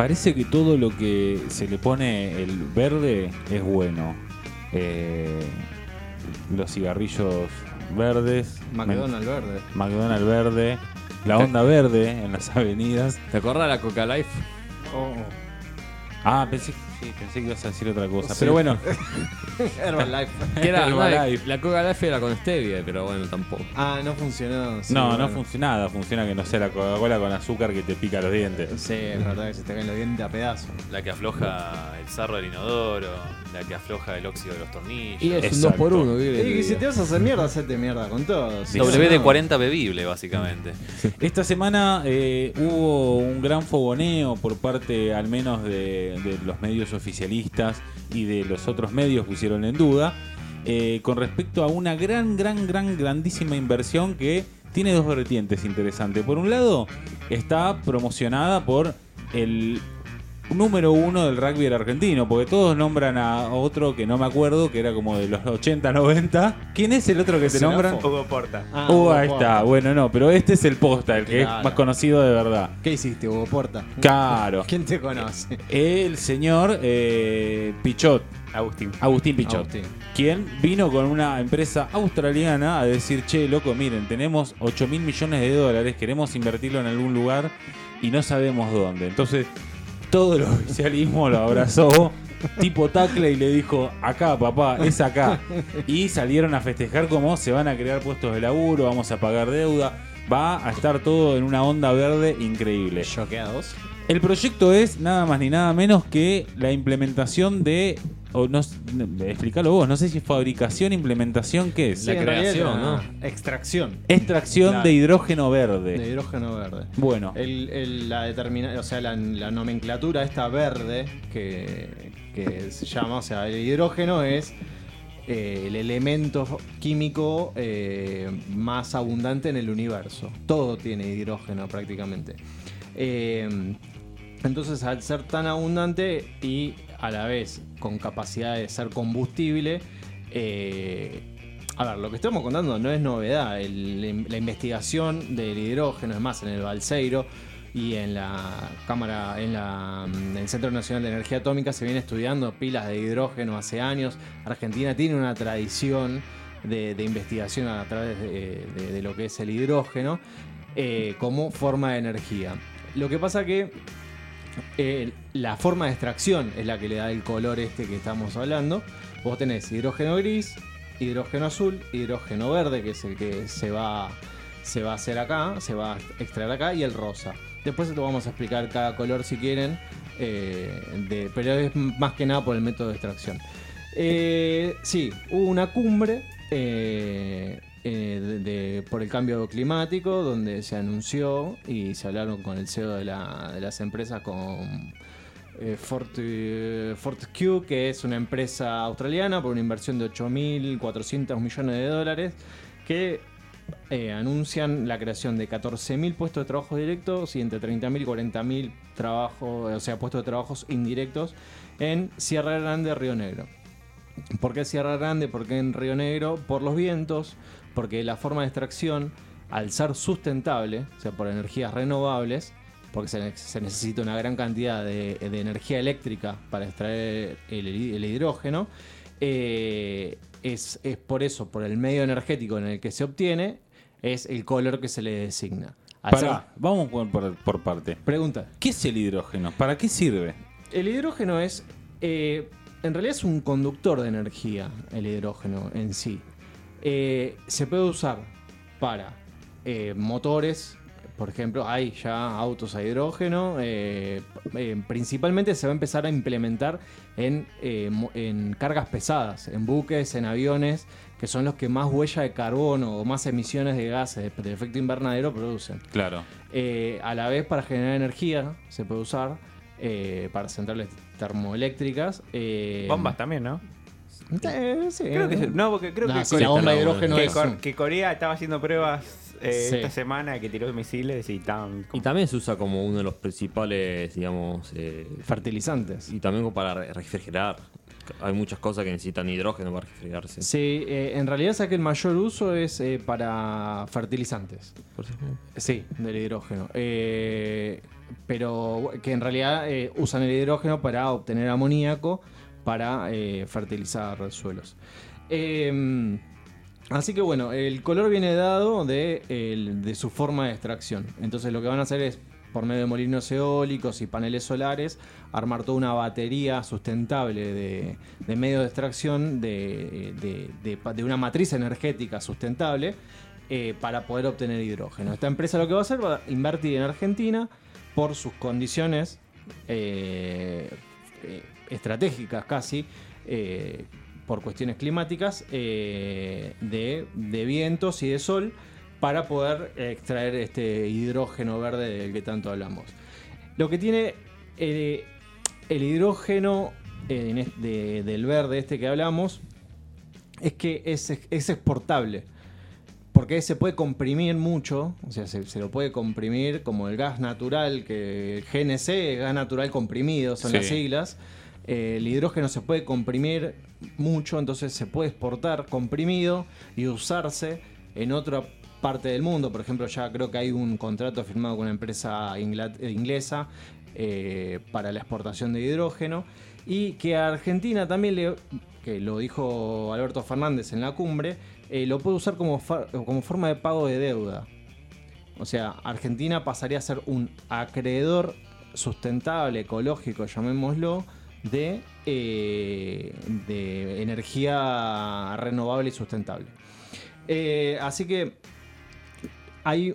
Parece que todo lo que se le pone el verde es bueno. Eh, los cigarrillos verdes, McDonald's verde. McDonald's verde, la onda verde en las avenidas. ¿Te acordás de la Coca Life? Oh, Ah, pensé, sí, pensé que ibas a decir otra cosa. Sí. Pero bueno, Herbalife. Que era, no, Herbalife. la Coca Life era con stevia, pero bueno, tampoco. Ah, no funcionó. sí, no, no bueno. funciona nada. Funciona que no sea la Coca-Cola con azúcar que te pica los dientes. Sí, es verdad que se te caen los dientes a pedazos. La que afloja el sarro del inodoro, la que afloja el óxido de los tornillos. Y es un Exacto. 2 por 1 Y si te vas a hacer mierda, hacete mierda con todo. Sí, WD-40 bebible, básicamente. Esta semana eh, hubo un gran fogoneo por parte al menos de, de los medios oficialistas y de los otros medios pusieron en duda eh, con respecto a una gran, gran, gran, grandísima inversión que tiene dos vertientes interesantes. Por un lado, está promocionada por el número uno del rugby argentino, porque todos nombran a otro que no me acuerdo, que era como de los 80, 90. ¿Quién es el otro que te Serafo. nombran? Hugo Porta. Ah, Uh, Hugo ahí Porta. está. Bueno, no, pero este es el posta, el que Claro. es más conocido de verdad. ¿Qué hiciste, Hugo Porta? Claro. ¿Quién te conoce? El señor eh, Pichot, Agustín. Agustín Pichot, Agustín. quien vino con una empresa australiana a decir, che, loco, miren, tenemos 8 mil millones de dólares, queremos invertirlo en algún lugar y no sabemos dónde. Entonces, todo el oficialismo lo abrazó, tipo tacle, y le dijo, acá, papá, es acá. Y salieron a festejar como se van a crear puestos de laburo, vamos a pagar deuda. Va a estar todo en una onda verde increíble. Choqueados. El proyecto es nada más ni nada menos que la implementación de. O no, no, explícalo vos, no sé si es fabricación, implementación, ¿qué es? Sí, realidad creación, la Extracción Extracción Claro. de hidrógeno verde. de hidrógeno verde. Bueno, El, el- la determina, o sea, la, la nomenclatura esta verde que, que se llama, o sea, el hidrógeno es eh, el elemento químico eh, más abundante en el universo. Todo tiene hidrógeno prácticamente. Eh, entonces, al ser tan abundante y a la vez con capacidad de ser combustible, eh, a ver, lo que estamos contando no es novedad. La investigación del hidrógeno, es más, en el Balseiro y en la Cámara, en, la, en el Centro Nacional de Energía Atómica se viene estudiando pilas de hidrógeno hace años. Argentina tiene una tradición de, investigación a través de lo que es el hidrógeno eh, como forma de energía. Lo que pasa que eh, la forma de extracción es la que le da el color este que estamos hablando. Vos tenés hidrógeno gris, hidrógeno azul, hidrógeno verde, que es el que se va, se va a hacer acá, se va a extraer acá, y el rosa. Después te vamos a explicar cada color si quieren, eh, pero es más que nada por el método de extracción. Eh, sí, hubo una cumbre eh, de- por el cambio climático donde se anunció y se hablaron con el CEO de, la- de las empresas, con eh, Fort, eh, Fortescue, que es una empresa australiana por una inversión de 8.400 millones de dólares, que eh, anuncian la creación de 14.000 puestos de trabajo directos y entre 30.000 y 40.000 trabajos, o sea, puestos de trabajos indirectos en Sierra Grande, Río Negro. ¿Por qué Sierra Grande? ¿Por qué en Río Negro? Por los vientos, porque la forma de extracción, al ser sustentable, o sea, por energías renovables, porque se, ne- se necesita una gran cantidad de, de energía eléctrica para extraer el, el hidrógeno, eh, es, es por eso, por el medio energético en el que se obtiene, es el color que se le designa. Ser- vamos por, por, por parte. Pregunta. ¿Qué es el hidrógeno? ¿Para qué sirve? El hidrógeno es, eh, en realidad es un conductor de energía, el hidrógeno en sí. Eh, se puede usar para eh, motores, por ejemplo, hay ya autos a hidrógeno. eh, eh, principalmente se va a empezar a implementar en, eh, en cargas pesadas, en buques, en aviones, que son los que más huella de carbono o más emisiones de gases de, de efecto invernadero producen. Claro. A la vez para generar energía se puede usar eh, para centrales termoeléctricas. eh, Bombas también, ¿no? eh, sí. Creo que, no, porque creo No, que, sí, la bomba de hidrógeno que, es- Cor- que Corea estaba haciendo pruebas eh, Sí. esta semana que tiró misiles y tan. Y también se usa como uno de los principales, digamos, eh, Fertilizantes. y también como para re- refrigerar. Hay muchas cosas que necesitan hidrógeno para refrigerarse. Sí, eh, en realidad sé que el mayor uso es eh, para fertilizantes. Por Sí, del hidrógeno. Eh, pero que en realidad usan el hidrógeno para obtener amoníaco para fertilizar suelos. Así que bueno, el color viene dado de su forma de extracción. Entonces lo que van a hacer es, por medio de molinos eólicos y paneles solares, armar toda una batería sustentable de, de medios de extracción de, de- de una matriz energética sustentable eh, para poder obtener hidrógeno. Esta empresa lo que va a hacer va a invertir en Argentina por sus condiciones eh, eh, estratégicas casi, por cuestiones climáticas, de vientos y de sol, para poder extraer este hidrógeno verde del que tanto hablamos. Lo que tiene eh, el hidrógeno eh, de- del verde este que hablamos es que es, es exportable. Porque se puede comprimir mucho, o sea, se, se lo puede comprimir como el gas natural, que el GNC gas natural comprimido, son Sí. las siglas. Eh, el hidrógeno se puede comprimir mucho, entonces se puede exportar comprimido y usarse en otra parte del mundo. Por ejemplo, ya creo que hay un contrato firmado con una empresa eh, inglesa eh, para la exportación de hidrógeno y que a Argentina también le, que lo dijo Alberto Fernández en la cumbre, eh, lo puede usar como, como forma de pago de deuda. O sea, Argentina pasaría a ser un acreedor sustentable, ecológico, llamémoslo, de, de energía renovable y sustentable. Así que hay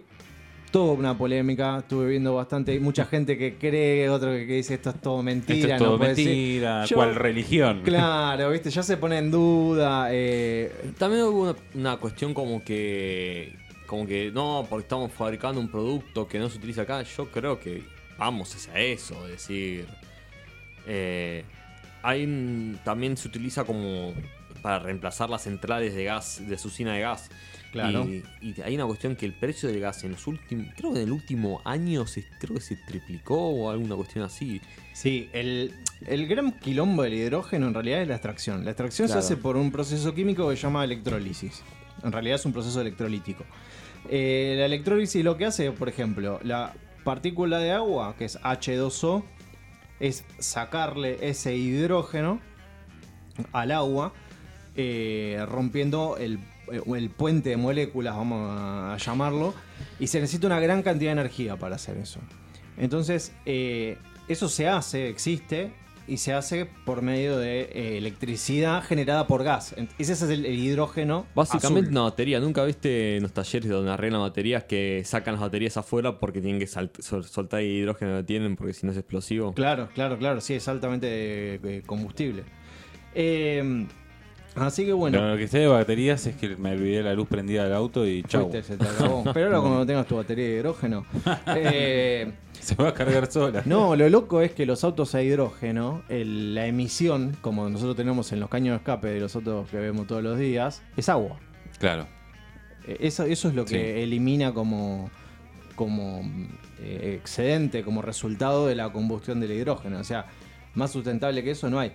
toda una polémica, estuve viendo bastante, hay mucha gente que cree, otro que, dice esto es todo mentira. Esto es no todo puede ser". mentira, Yo- cual religión. Claro, viste, ya se pone en duda. eh, También hubo una, una cuestión como que. Como que no, porque estamos fabricando un producto que no se utiliza acá. Yo creo que vamos hacia eso. Es decir. eh, hay un- también se utiliza como para reemplazar las centrales de gas, de su usina de gas. Claro. Y, y hay una cuestión que el precio del gas en los últimos. Creo que en el último año se, creo que se triplicó o alguna cuestión así. Sí, el, el gran quilombo del hidrógeno en realidad es la extracción. La extracción Claro. se hace por un proceso químico que se llama electrólisis. En realidad es un proceso electrolítico. Eh, la electrólisis lo que hace, por ejemplo, la partícula de agua, que es H2O, es sacarle ese hidrógeno al agua, eh, rompiendo el, el puente de moléculas, vamos a llamarlo, y se necesita una gran cantidad de energía para hacer eso. Entonces, eh, eso se hace, existe, y se hace por medio de eh, electricidad generada por gas. Ese es el, el hidrógeno. Básicamente azul. una batería. ¿Nunca viste en los talleres donde arreglan baterías que sacan las baterías afuera porque tienen que sol- soltar el hidrógeno que tienen porque si no es explosivo? Claro, claro, claro, sí, es altamente eh, combustible. Eh, así que bueno, Pero lo que sé de baterías es que me olvidé la luz prendida del auto y chau. fuiste, se te acabó. Pero ahora cuando tengas tu batería de hidrógeno. eh, Se va a cargar sola. no, lo loco es que los autos a hidrógeno, el- la emisión, como nosotros tenemos en los caños de escape de los autos que vemos todos los días, es agua. Claro. Eh, Eso, eso es lo que Sí. elimina como, como eh, excedente, como resultado de la combustión del hidrógeno. O sea, más sustentable que eso no hay.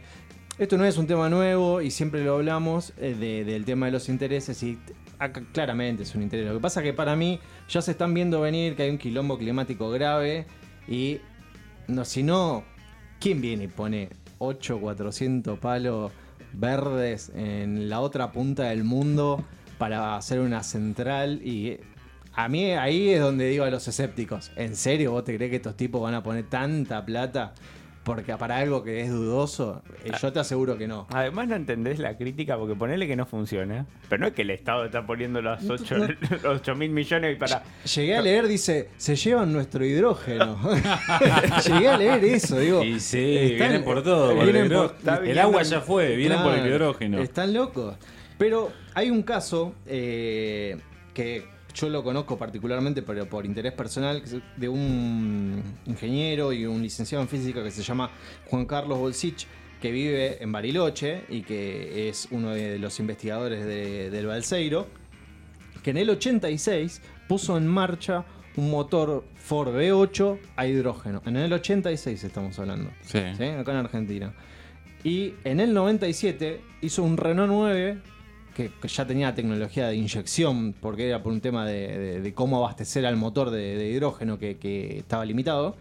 Esto no es un tema nuevo y siempre lo hablamos eh, de- del tema de los intereses y acá claramente es un interés. Lo que pasa que para mí ya se están viendo venir que hay un quilombo climático grave y no, si no, ¿quién viene y pone 8, 400 palos verdes en la otra punta del mundo para hacer una central? Y eh, a mí ahí es donde digo a los escépticos, ¿en serio vos te crees que estos tipos van a poner tanta plata? Porque para algo que es dudoso, eh, yo te aseguro que no. Además no entendés la crítica porque ponele que no funciona. Pero no es que el Estado está poniendo los 8, los 8 mil millones para... Llegué a leer, dice, se llevan nuestro hidrógeno. Llegué a leer eso, digo. Y sí, están- vienen por todo. por el, vienen hidró- por- el agua ya fue, vienen por el hidrógeno. Están locos. Pero hay un caso eh, que yo lo conozco particularmente, pero por interés personal, de un ingeniero y un licenciado en física que se llama Juan Carlos Bolsich, que vive en Bariloche y que es uno de los investigadores de- del Balseiro. que en el 86 puso en marcha un motor Ford V8 a hidrógeno. En el 86 estamos hablando. Sí. ¿sí? Acá en Argentina. Y en el 97 hizo un Renault 9 que, que ya tenía tecnología de inyección, porque era por un tema de, de- de cómo abastecer al motor de, de hidrógeno que, que estaba limitado.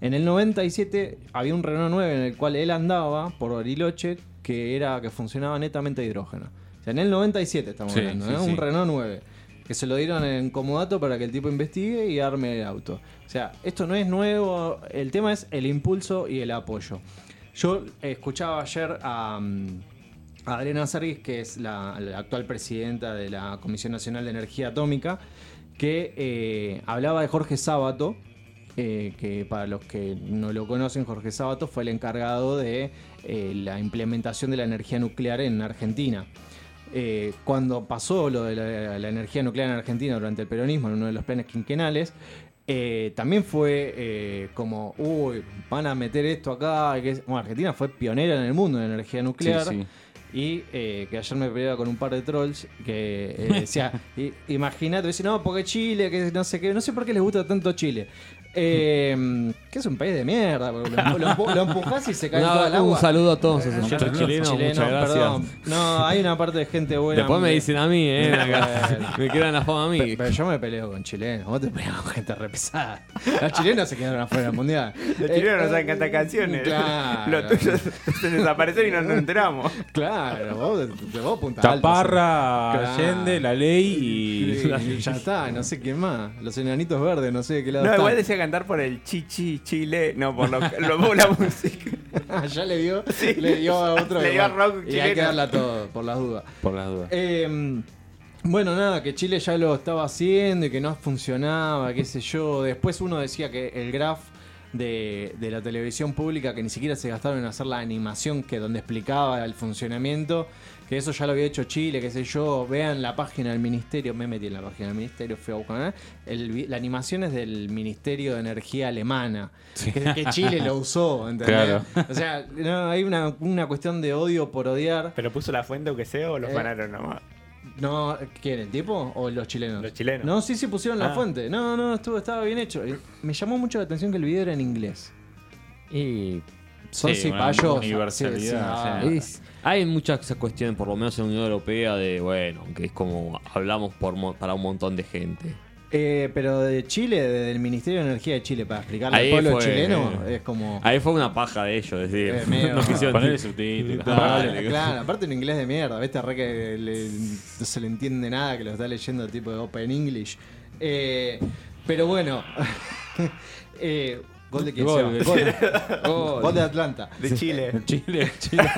En el 97 había un Renault 9 en el cual él andaba por Bariloche que era que funcionaba netamente a hidrógeno. O sea, en el 97 estamos Sí, hablando, sí, ¿eh? sí. un Renault 9 que se lo dieron en comodato para que el tipo investigue y arme el auto. O sea, esto no es nuevo, el tema es el impulso y el apoyo. Yo escuchaba ayer a, mm, a Adriana Sergis, que es la, la actual presidenta de la Comisión Nacional de Energía Atómica, que eh, hablaba de Jorge Sábato, eh, que para los que no lo conocen, Jorge Sábato fue el encargado de eh, la implementación de la energía nuclear en Argentina. Eh, cuando pasó lo de la, la energía nuclear en Argentina durante el peronismo, en uno de los planes quinquenales, eh, también fue eh, como, uy, van a meter esto acá. que Bueno, Argentina fue pionera en el mundo de energía nuclear. Sí, sí. Y eh, que ayer me peleaba con un par de trolls que eh, decía, "I- imagínate, dice, no, porque Chile, que no sé qué, no sé por qué les gusta tanto Chile. Eh, que es un país de mierda, lo, lo empu- lo empujás y se cae No, todo el agua. un saludo a todos esos chilenos, chilenos, muchas gracias. perdón. No, hay una parte de gente buena. Después me dicen a mí, eh, me quedan la fama a mí. Pe- Pero yo me peleo con chilenos, vos te peleas con gente re pesada. Los chilenos se quedaron afuera del mundial. Los chilenos no saben cantar canciones. Claro. Los tuyos se desaparecieron y no nos enteramos. Claro, vos, de vos punta alta, Chaparra, Claro. Allende, la ley y. Y ya está, no sé quién más. Los enanitos verdes, no sé de qué lado No, igual decía cantar por el chichi chile, no por lo, lo- por la música. Ya le dio, le dio a otro. Le dio a rock Y hay que chileno. darle a todo, por las dudas. Por las dudas. Eh, bueno, nada, que Chile ya lo estaba haciendo y que no funcionaba, qué sé yo. Después uno decía que el graph de, de la televisión pública, que ni siquiera se gastaron en hacer la animación que donde explicaba el funcionamiento, que eso ya lo había hecho Chile, qué sé yo. Vean la página del ministerio, me metí en la página del ministerio, fui a buscar. ¿eh? El la animación es del Ministerio de Energía Alemana, que, que Chile lo usó, ¿entendés? Claro. O sea, no, hay una, una cuestión de odio por odiar. ¿Pero puso la fuente aunque sea o lo Eh, pararon nomás? No, ¿quién? ¿El tipo o los chilenos? Los chilenos. No, sí, sí pusieron la Ah. fuente. No, no, estuvo, estaba bien hecho. Eh, Me llamó mucho la atención que el video era en inglés. Y Son Sí, cipayos. universalidad, sí, sí. sí. es- hay muchas cuestiones, por lo menos en la Unión Europea, de bueno, que es como hablamos por para un montón de gente. Eh, pero de Chile, desde el Ministerio de Energía de Chile, para explicarle Ahí al pueblo fue, chileno, eh. es como. Ahí fue una paja de ellos, es decir, Eh, medio- no quisieron- Ponerle subtítulos. Dale. Claro, aparte en inglés de mierda, ¿viste? Re que le- no se le entiende nada que lo está leyendo tipo de Open English. Eh, pero bueno. gol de quién Gol, se va? Gol. Gol de Atlanta. De Chile. Chile, Chile.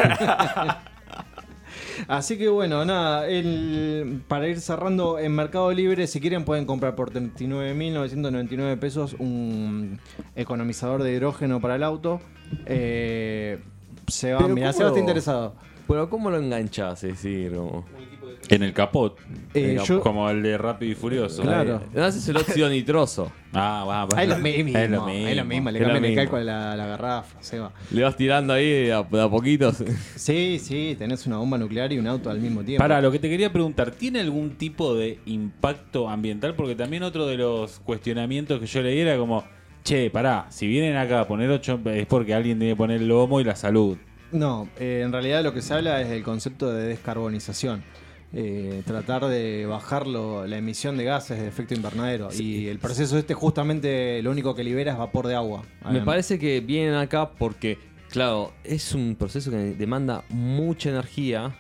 Así que bueno, nada, el, para ir cerrando en Mercado Libre, si quieren pueden comprar por 39.999 pesos un economizador de hidrógeno para el auto. Eh, se va, mira, ¿cómo se va lo- interesado. Pero ¿cómo lo enganchás? Es decir, como... En el capot. Eh, El yo- capot, Como el de Rápido y Furioso. Claro. No haces el óxido nitroso. Ah, va, va. Es lo mismo, Es lo mismo. es lo mismo, le Es lo cambian el mismo. calco a la, la garrafa, se va. Le vas tirando ahí de a, de a poquitos. Sí, sí, tenés una bomba nuclear y un auto al mismo tiempo. Para, lo que te quería preguntar, ¿tiene algún tipo de impacto ambiental? Porque también otro de los cuestionamientos que yo leí era como, che, pará, si vienen acá a poner 8 es porque alguien tiene que poner el lomo y la salud. No, eh, en realidad lo que se habla es del concepto de descarbonización. Eh, tratar de bajar lo- la emisión de gases de efecto invernadero. Y el proceso este justamente lo único que libera es vapor de agua. Me parece que vienen acá porque, claro, es un proceso que demanda mucha energía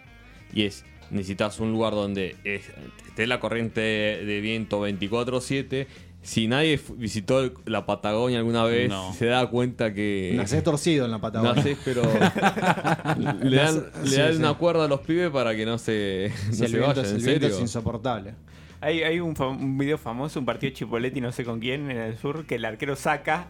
y es, necesitas un lugar donde es- esté la corriente de viento 24/7. Si nadie visitó la Patagonia alguna vez, No. se da cuenta que... Nacés torcido en la Patagonia. Nacés, pero le dan, le Sí, dan sí. una cuerda a los pibes para que no se, no Si el se viento, vayan, es, en el serio. es insoportable. Hay, hay un, un video famoso, un partido de Chipoletti, no sé con quién, en el sur, que el arquero saca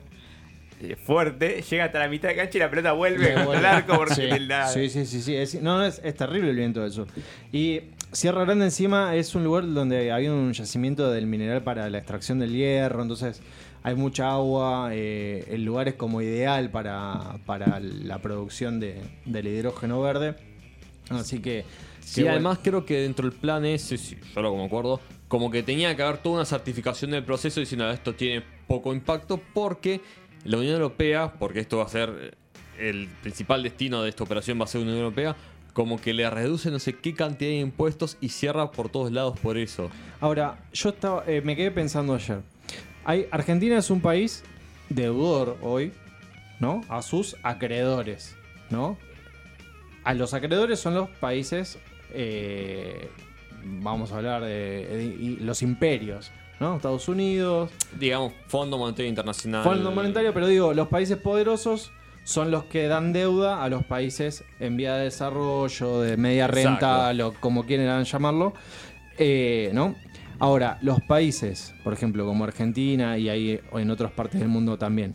eh, fuerte, llega hasta la mitad de cancha y la pelota vuelve al arco porque sí. la- sí, sí, sí, sí. Es, no, no, es, es terrible el viento del sur. Y Sierra Grande encima es un lugar donde había un yacimiento del mineral para la extracción del hierro, entonces hay mucha agua, eh, el lugar es como ideal para, para la producción de, del hidrógeno verde. Así que... Sí, bueno. además creo que dentro del plan ese, si yo lo me acuerdo, como que tenía que haber toda una certificación del proceso diciendo esto tiene poco impacto porque la Unión Europea, porque esto va a ser el principal destino de esta operación va a ser la Unión Europea, como que le reduce no sé qué cantidad de impuestos y cierra por todos lados por eso. Ahora, yo estaba, eh, me quedé pensando ayer. Hay, Argentina es un país deudor hoy, ¿no? A sus acreedores, ¿no? A los acreedores son los países, eh, vamos a hablar de, de- los imperios, ¿no? Estados Unidos, Digamos, Fondo Monetario Internacional. Fondo Monetario, pero digo, los países poderosos son los que dan deuda a los países en vía de desarrollo, de media renta, lo, como quieran llamarlo, eh, ¿no? Ahora, los países, por ejemplo, como Argentina y ahí en otras partes del mundo también,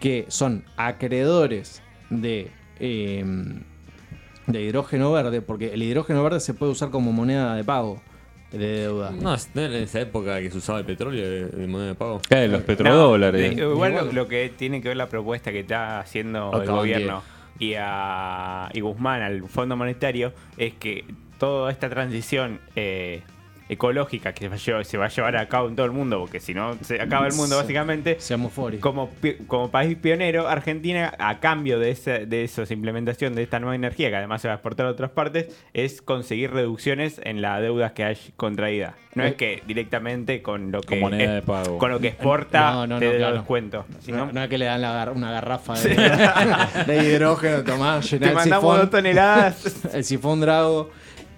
que son acreedores de, eh, de hidrógeno verde, porque el hidrógeno verde se puede usar como moneda de pago de deuda. No, es en esa época que se usaba el petróleo de, de moneda de pago. Los petrodólares. No, igual lo, que tiene que ver la propuesta que está haciendo Acá el gobierno y, a, y Guzmán al Fondo Monetario es que toda esta transición eh, ecológica que se va, a llevar, a cabo en todo el mundo, porque si no se acaba el mundo básicamente, Seamos fori. como, como país pionero, Argentina, a cambio de, esa, de esa implementación de esta nueva energía, que además se va a exportar a otras partes, es conseguir reducciones en la deuda que hay contraída. No Eh. es que directamente con lo que, Con moneda es- de pago. con lo que exporta No, no, te no, da claro. descuento. Si no, es que le dan la una garrafa de, de hidrógeno, tomás, llená te el mandamos sifón, dos toneladas. el sifón Drago.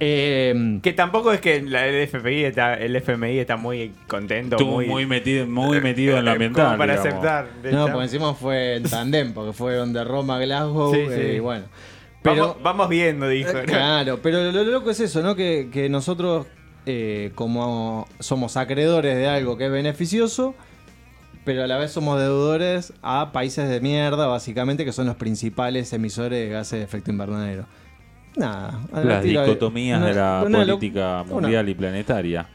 Eh, que tampoco es que la- el FMI está, el FMI está muy contento, Estuvo muy, muy, metido, muy metido en lo eh, ambiental. como para digamos. aceptar. no, porque encima fue en tandem, porque fueron de Roma a Glasgow Sí, eh, sí. y bueno. Pero, vamos, vamos viendo, dijo. Eh, Claro, pero lo, lo loco es eso, ¿no? Que, que nosotros, eh, como somos acreedores de algo que es beneficioso, pero a la vez somos deudores a países de mierda, básicamente, que son los principales emisores de gases de efecto invernadero. Nada. Las dicotomías una- de la una política una- mundial y planetaria.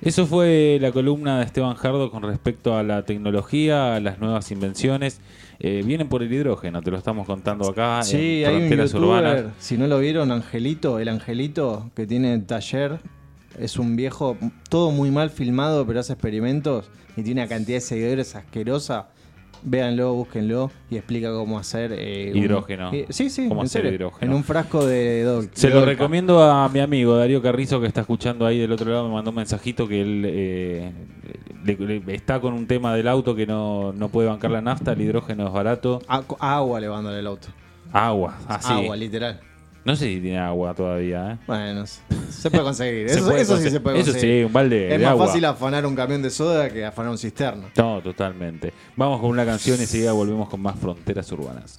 Eso fue la columna de Esteban Jardo con respecto a la tecnología, a las nuevas invenciones. Eh, vienen por el hidrógeno, te lo estamos contando acá Sí, en hay un youtuber, Urbanas. si no lo vieron, Angelito, el Angelito, que tiene taller, es un viejo, todo muy mal filmado, pero hace experimentos y tiene una cantidad de seguidores asquerosa. Véanlo, búsquenlo y explica cómo hacer eh, un- Hidrógeno. eh, sí, sí, Cómo en hacer serio, hidrógeno. En un frasco de Dol- Se de lo Dolca. recomiendo a mi amigo Darío Carrizo que está escuchando ahí del otro lado. Me mandó un mensajito que él eh, le- le- está con un tema del auto que no, no puede bancar la nafta, el hidrógeno es barato. A- agua le van el auto. Agua, así. Agua, literal. No sé si tiene agua todavía. ¿eh? Bueno, se puede conseguir. Se eso puede eso sí se puede Eso conseguir. sí, un balde es de más agua. fácil afanar un camión de soda que afanar un cisterno. No, totalmente. Vamos con una canción y enseguida volvemos con más fronteras urbanas.